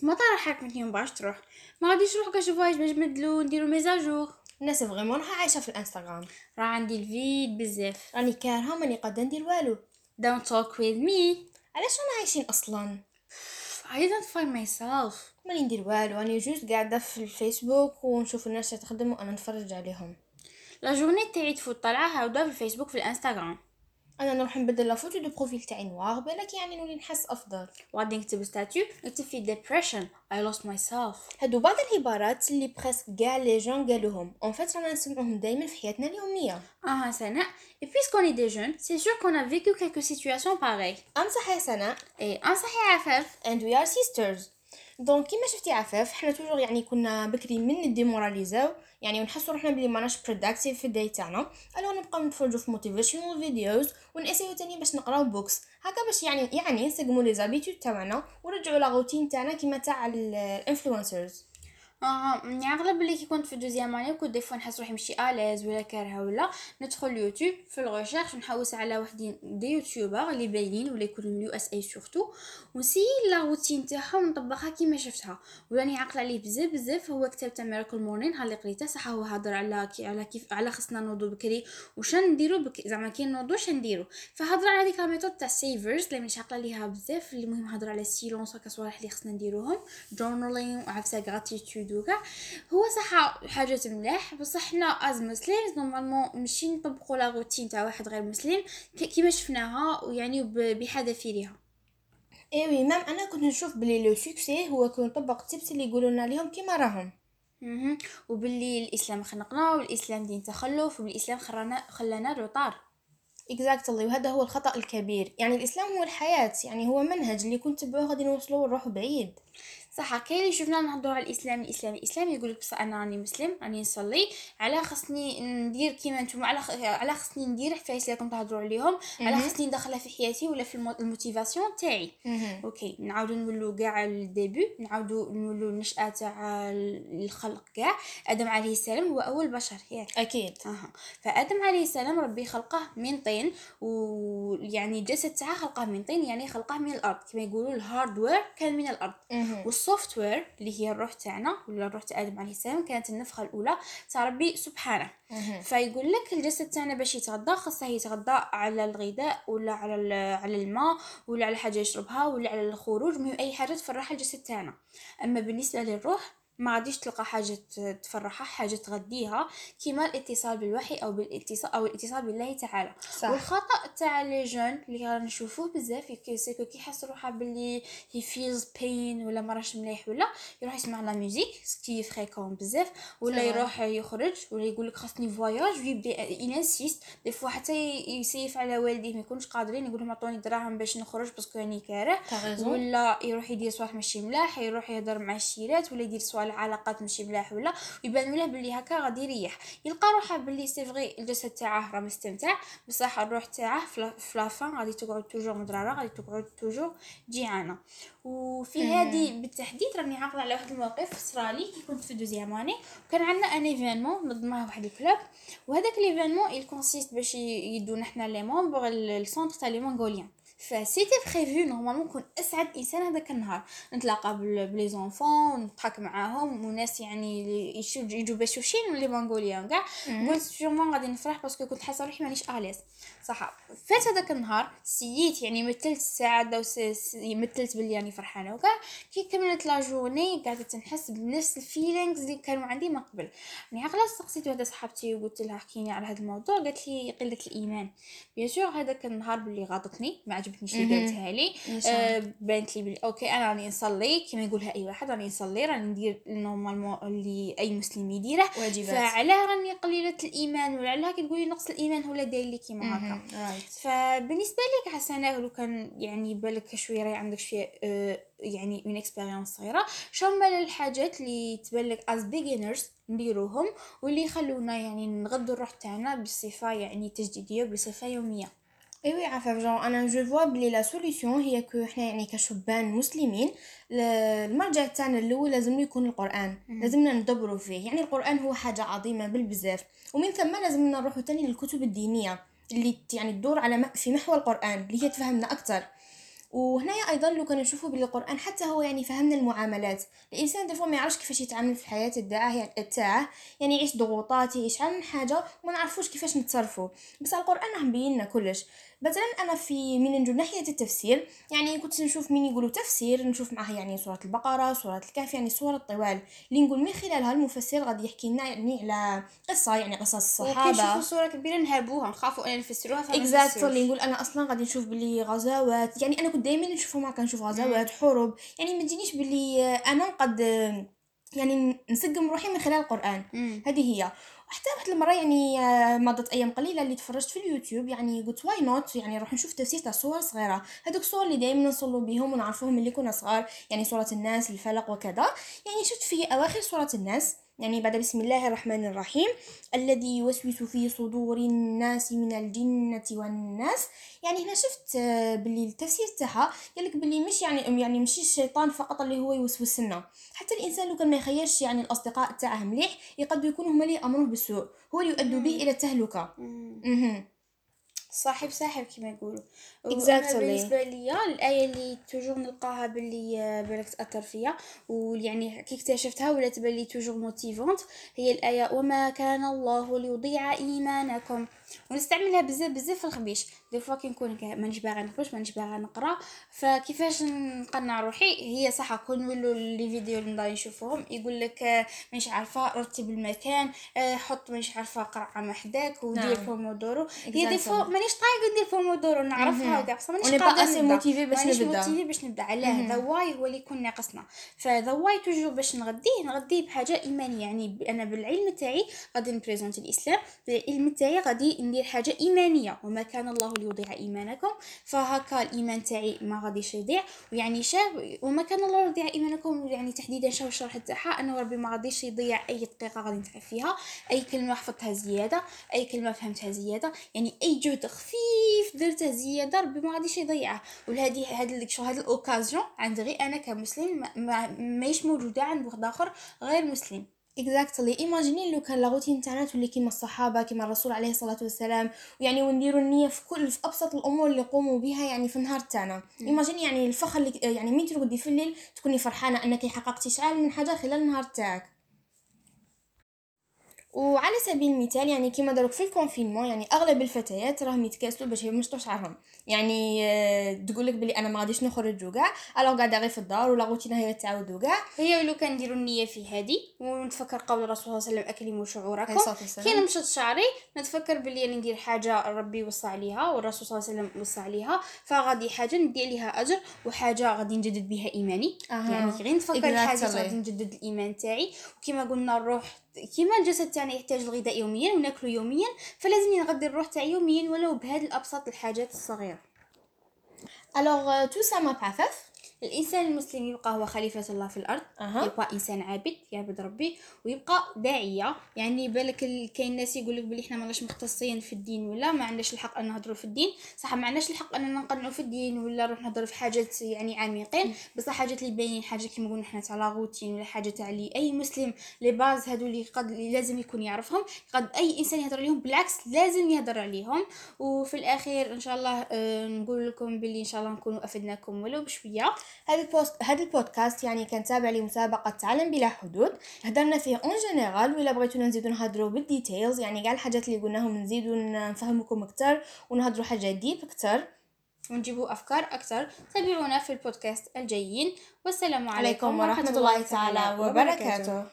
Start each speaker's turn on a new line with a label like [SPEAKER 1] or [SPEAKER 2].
[SPEAKER 1] سمطة راه حاكمتني مبغاش تروح ما غاديش نروح كنشوفوهاش باش نبدلو نديرو mise à jour
[SPEAKER 2] الناس vraiment راها عايشه في الانستغرام
[SPEAKER 1] راه عندي ال vide بزاف
[SPEAKER 2] راني كارهه ماني قادره ندير والو
[SPEAKER 1] don't talk with me.
[SPEAKER 2] علاش رانا عايشين أصلا
[SPEAKER 1] I don't find myself.
[SPEAKER 2] ماني ندير والو راني juste قاعدة في الفيسبوك ونشوف الناس تخدم وأنا نتفرج عليهم
[SPEAKER 1] la journée تاعي تفوت طالعه هاودا في الفيسبوك في الانستغرام
[SPEAKER 2] أنا نروح نبدل la photo de profil تاعي noire بالك يعني نولي نحس أفضل.
[SPEAKER 1] وغادي نكتب statut نكتب فيه depression I lost myself.
[SPEAKER 2] هادو بعض العبارات اللي presque كاع les jeunes قالوهم. en fait رانا نسمعوهم دائما في حياتنا اليومية.
[SPEAKER 1] Ah, Sana. Et puisqu'on est des jeunes, c'est sûr qu'on a vécu quelques situations pareilles.
[SPEAKER 2] امسح يا سناء.
[SPEAKER 1] Et un صحيح عفاف.
[SPEAKER 2] And we are sisters. donc كيما شفتي عفاف حنا toujours يعني كنا بكري من نديموراليزاو يعني ونحسوا روحنا بلي ماناش productive في ال day تاعنا. alors نبقاو نتفرجوا في motivational videos ونأسيو تاني باش نقراو books هكا باش يعني يعني نسقمو les habitudes تاعنا ونرجعوا la routine تاعنا كيما تاع ال
[SPEAKER 1] influencers آه يعني أغلب اللي كي كنت في deuxième année كنت des fois نحس روحي ماشي à l'aise ولا كارهة ولا ندخل اليوتيوب في ال recherche نحوس على وحدين des youtubeurs اللي باينين ولا يكونوا من ال USA surtout ونسي la routine تاعهم نطبقها كيما شفتها. وراني عاقلة عليه بزاف بزاف هو كتاب تاع Miracle Morning ها اللي قريته صح هو هضر على كي على كيف على خصنا نوضو بكري وش نديرو بك زعما كي نوضو ش نديرو. فهضر على هذيك ال method تاع SAVERS اللي مانيش عاقلة ليها بزاف اللي مهم هضر على ال silence هكا صوالح اللي خصنا نديروهم journaling وعفسة gratitude وكاع هو صح حاجات ملاح بصح حنا as Muslims normalement ماشي نطبقوا la routine تاع واحد غير مسلم كيما شفناها ويعني بحذافيرها.
[SPEAKER 2] eh oui même أنا كنت نشوف بلي le succès هو كون نطبق ال tips اللي يقولوا لنا عليهم كيما راهم.
[SPEAKER 1] وباللي الإسلام خنقنا والإسلام دين تخلف وبالاسلام خلانا خلانا retard
[SPEAKER 2] exactly وهذا هو الخطأ الكبير. يعني الإسلام هو الحياة يعني هو منهج اللي كنت تبعوه غادي نوصلوا ونروحوا بعيد.
[SPEAKER 1] صح كاين اللي شفنا نهضروا على الإسلام الإسلام الإسلام يقول لك بصح أنا راني مسلم راني نصلي على خصني ندير كيما نتوما على خ... على خصني ندير حفايس اللي كنتو تهضروا عليهم على. خصني ندخلها في حياتي ولا في المو... ال motivation تاعي. okay نعاودو نولو كاع ال début نعاودو نولو النشأة تاع الخلق كاع آدم عليه السلام هو أول بشر ياك.
[SPEAKER 2] أكيد.
[SPEAKER 1] أها. فآدم عليه السلام ربي خلقه من طين ويعني الجسد تاعه خلقه من طين يعني خلقه من الأرض. كما يقولوا ال hardware كان من الأرض. وال software اللي هي الروح تاعنا ولا الروح تاع آدم عليه السلام كانت النفخة الأولى تاع ربي سبحانه. فيقول لك الجسد تاعنا باش يتغذى خاصه يتغذى على الغذاء ولا على على الماء ولا على حاجة يشربها ولا على الخروج المهم أي حاجة تفرح الجسد تاعنا. أما بالنسبة للروح ما غاديش تلقى حاجة ت- تفرحها حاجة تغذيها كيما الاتصال بالوحي أو بالاتصال أو الاتصال بالله تعالى.
[SPEAKER 2] صح.
[SPEAKER 1] والخطأ تاع les jeunes اللي رانا نشوفوه بزاف c'est que كي يحس روحه باللي هي feels pain ولا ما راش مليح ولا يروح يسمع la musique ce qui est fréquent بزاف. ولا. يروح يخرج ولا يقول لك خاصني voyage ويبدا ي insiste des fois حتى يسيف على والديه ما يكونش قادرين يقول لهم عطوني دراهم باش نخرج parce que راني كاره. ولا يروح يدير صوالح ماشي ملاح يروح يهضر مع الشيرات ولا يدير صوالح علاقات ماشي ملاح ولا ويبان له بلي هكا غادي يريح. يلقى روحه بلي c'est vrai الجسد تاعه راه مستمتع. بصح الروح تاعه في لا- في la fin غادي تقعد toujours مضراره غادي تقعد toujours جيعانة. وفي هذه بالتحديد راني عاقله على واحد الموقف صرالي كي كنت في deuxième année. وكان عندنا un événement نظمه واحد ال club. وهذاك l'événement il consiste باش يدونا حنا les membres ال centre تاع les mongoliens ف c'était prévu normalement نكون أسعد إنسان هذاك النهار. نتلاقى بل- ب les enfants ونضحك معاهم وناس يعني اللي يجوا بشوشين من les mongoliens كاع. قلت sûrement غادي نفرح parce que كنت حاسة روحي مانيش à l'aise صح فات هذاك النهار سييت يعني مثلت السعادة ومثلت بلي راني فرحانة وكاع كي كملت la journée قاعدة تنحس بنفس ال feelings اللي كانوا عندي من قبل. يعني عقله سقسيت وحده صاحبتي وقلت لها حكيني على هذا الموضوع قالت لي قله الإيمان. bien sûr هذاك النهار باللي غاضتني ما عجبتنيش اللي
[SPEAKER 2] مهم.
[SPEAKER 1] قالتها لي. آه، بانت لي بلي okay أنا راني نصلي كما يقولها أي واحد راني نصلي راني ندير normalement اللي أي مسلم يديره.
[SPEAKER 2] واجبات.
[SPEAKER 1] فعلاه راني قليلة الإيمان ولا علاه كتقولي نقص الإيمان هو اللي داير لي كيما هكا. فبالنسبة لك حسنا لو كان يعني بالك شوية راهي عندك شوية آه، يعني من expérience صغيرة. شو هما الحاجات اللي تبان لك as beginners نديروهم واللي يخلونا يعني نغضوا الروح تاعنا بصفة يعني تجديدية بصفة يومية؟
[SPEAKER 2] eh oui عفاف جون أنا je vois بلي la solution هي que إحنا يعني كشبان مسلمين المرجع تاعنا الأول لازم يكون القران. لازمنا ندبروا فيه يعني القران هو حاجة عظيمه بالبزاف ومن ثم لازمنا نروحوا تاني للكتب الدينيه اللي يعني تدور على في محور القران اللي هي تفهمنا أكثر وهنايا أيضا لو كان نشوفوا بلي القران حتى هو يعني فهمنا المعاملات. الإنسان دفوا ما يعرفش كيفاش يتعامل في الحياة تاعه تاعه يعني يعيش ضغوطات يعيش عن حاجة وما نعرفوش كيفاش نتصرفوا بس القرآن راح مبين لنا كلش. مثلا أنا في من نجو ناحية التفسير يعني كنت نشوف مين يقولوا تفسير نشوف معاه يعني سورة البقرة سورة الكهف يعني سورة الطوال. اللي نقول من خلالها المفسر غادي يحكي لنا يعني على قصة يعني قصص الصحابة.
[SPEAKER 1] وكي سورة كبيرة نهابوها نخافوا ان نفسروها
[SPEAKER 2] exactly نقول أنا أصلا غادي نشوف بلي غزوات يعني أنا كنت دائما نشوفهم هكا نشوف غزوات حروب. يعني ما تجينيش بلي أنا قد يعني نسقم روحي من خلال القرآن. هذه هي. حتى واحد المرة يعني آه، مضت أيام قليلة اللي تفرجت في اليوتيوب يعني قلت why not يعني نروح نشوف تفسير تاع سور صغيرة. هذوك السور اللي دائما نصلوا بهم ونعرفوهم اللي كنا صغار يعني سوره الناس الفلق وكذا. يعني شفت في أواخر سوره الناس. يعني بعد بسم الله الرحمن الرحيم الذي يوسوس في صدور الناس من الجنة والناس. يعني هنا شفت آه، باللي التفسير تاعها قالك باللي مش يعني يعني مش الشيطان فقط اللي هو يوسوس لنا حتى الإنسان لو كان ما يخيرش يعني الأصدقاء تاعه مليح يقد يكونوا هما اللي امروه بالسوء. هو اللي يؤدوا به إلى التهلكة.
[SPEAKER 1] صاحب صاحب كما يقولوا.
[SPEAKER 2] exactly.
[SPEAKER 1] بالنسبة ليا الآية اللي توجور نلقاها باللي آه، بالك تأثر فيا ويعني كي اكتشفتها ولا تبان لي toujours motivante هي الآية وما كان الله ليضيع إيمانكم. ونستعملها بزاف بزاف في الخبيش des fois كي نكون مانيش باغا نخرج مانيش باغا نقرا. فكيفاش نقنع روحي؟ هي صح كون نولو les vidéos اللي نضاي نشوفهم يقول لك آه، مانيش عارفة رتب المكان آه، حط مانيش عارفة قرعة محداك ودير نعم. بومودورو هي des fois مانيش طايقة ندير بومودورو نعرفها وكاع بصح مانيش
[SPEAKER 2] قادره motivée باش نبدأ.
[SPEAKER 1] motivée باش نبدأ. علاه the why هو اللي يكون ناقصنا. ف the why toujours باش نغديه نغديه بحاجة إيمانية. يعني أنا بالعلم تاعي غادي ن présenter الإسلام بالعلم تاعي غادي ندير حاجة إيمانية. وما كان الله ليضيع إيمانكم فهكا الإيمان تاعي ما غاديش يضيع. ويعني شاف وما كان الله ليضيع إيمانكم يعني تحديدا شاف الشرح تاعها أنه ربي ما غاديش يضيع أي دقيقة غادي نتعب فيها أي كلمة حفظتها زيادة أي كلمة فهمتها زيادة يعني أي جهد خفيف درته زيادة ربي ما غاديش يضيعه. ولهذه هذا شو هذا ال occasion عند غير أنا كمسلم ما ماهيش موجودة عند واحد آخر غير مسلم.
[SPEAKER 2] exactly imaginez لو كان la routine تاعنا تولي كيما الصحابة كيما الرسول عليه الصلاة والسلام ويعني ونديروا النية في كل في أبسط الأمور اللي يقوموا بها يعني في النهار تاعنا. imaginez يعني الفخر اللي يعني مين ترقدي في الليل تكوني فرحانة أنك حققتي شعال من حاجة خلال النهار تاعك. وعلى سبيل المثال يعني كيما دروك في ال confinement يعني أغلب الفتيات راهم يتكاسلوا باش يمشطوا شعرهم يعني آه، تقول لك بلي أنا ما غاديش نخرج كاع ألو قاعدة غير في الدار ولا روتينا هي تعاودوا كاع
[SPEAKER 1] هي لو كان نديروا النية في هذه ونتفكر قول الرسول صلى الله عليه وسلم اكلموا شعوركم كي نمشط شعري نتفكر بلي أنا ندير حاجة ربي وصى عليها والرسول صلى الله عليه وسلم وصى عليها فغادي حاجة ندير ليها أجر وحاجة غادي نجدد بها إيماني. أه. يعني غير نتفكر حاجة غادي نجدد الإيمان تاعي. وكما قلنا الروح كيما الجسد تاعنا يحتاج الغذاء يوميا وناكلو يوميا فلازم نغذي الروح تاعي يوميا ولو بهاد الابسط الحاجات الصغيرة.
[SPEAKER 2] الوغ تو سا ما بعثث
[SPEAKER 1] الإنسان المسلم يبقى هو خليفة الله في الأرض أه. يبقى إنسان عابد يعبد ربي ويبقى داعية. يعني بالك كاين ناس يقول لك بلي إحنا ماناش مختصين في الدين ولا ما عندناش الحق أن نهضروا في الدين. صح ما عندناش الحق ان نقنعوا في الدين ولا نروح نهضروا في حاجات يعني عميقين. بصح حاجات اللي باينين حاجة كيما قلنا حنا تاع لاغوتين ولا حاجة تاع لي أي مسلم les bases هادو اللي قد لازم يكون يعرفهم. قد أي إنسان يهضر عليهم بالعكس لازم يهضر عليهم. وفي الأخير إن شاء الله آه، نقول لكم بلي إن شاء الله نكونوا أفدناكم ولو بشوية.
[SPEAKER 2] هذا ال post هذا البودكاست يعني كان تابع لمسابقة تعلم بلا حدود. هدرنا فيه en général ولا بغيتونا نزيدو نهضروا بال details يعني كاع الحاجات اللي قلناهم نزيدو نفهمكم أكثر ونهضروا حاجات deep أكثر
[SPEAKER 1] ونجيبوا أفكار أكثر تابعونا في البودكاست الجايين. والسلام
[SPEAKER 2] عليكم, عليكم ورحمة الله تعالى وبركاته.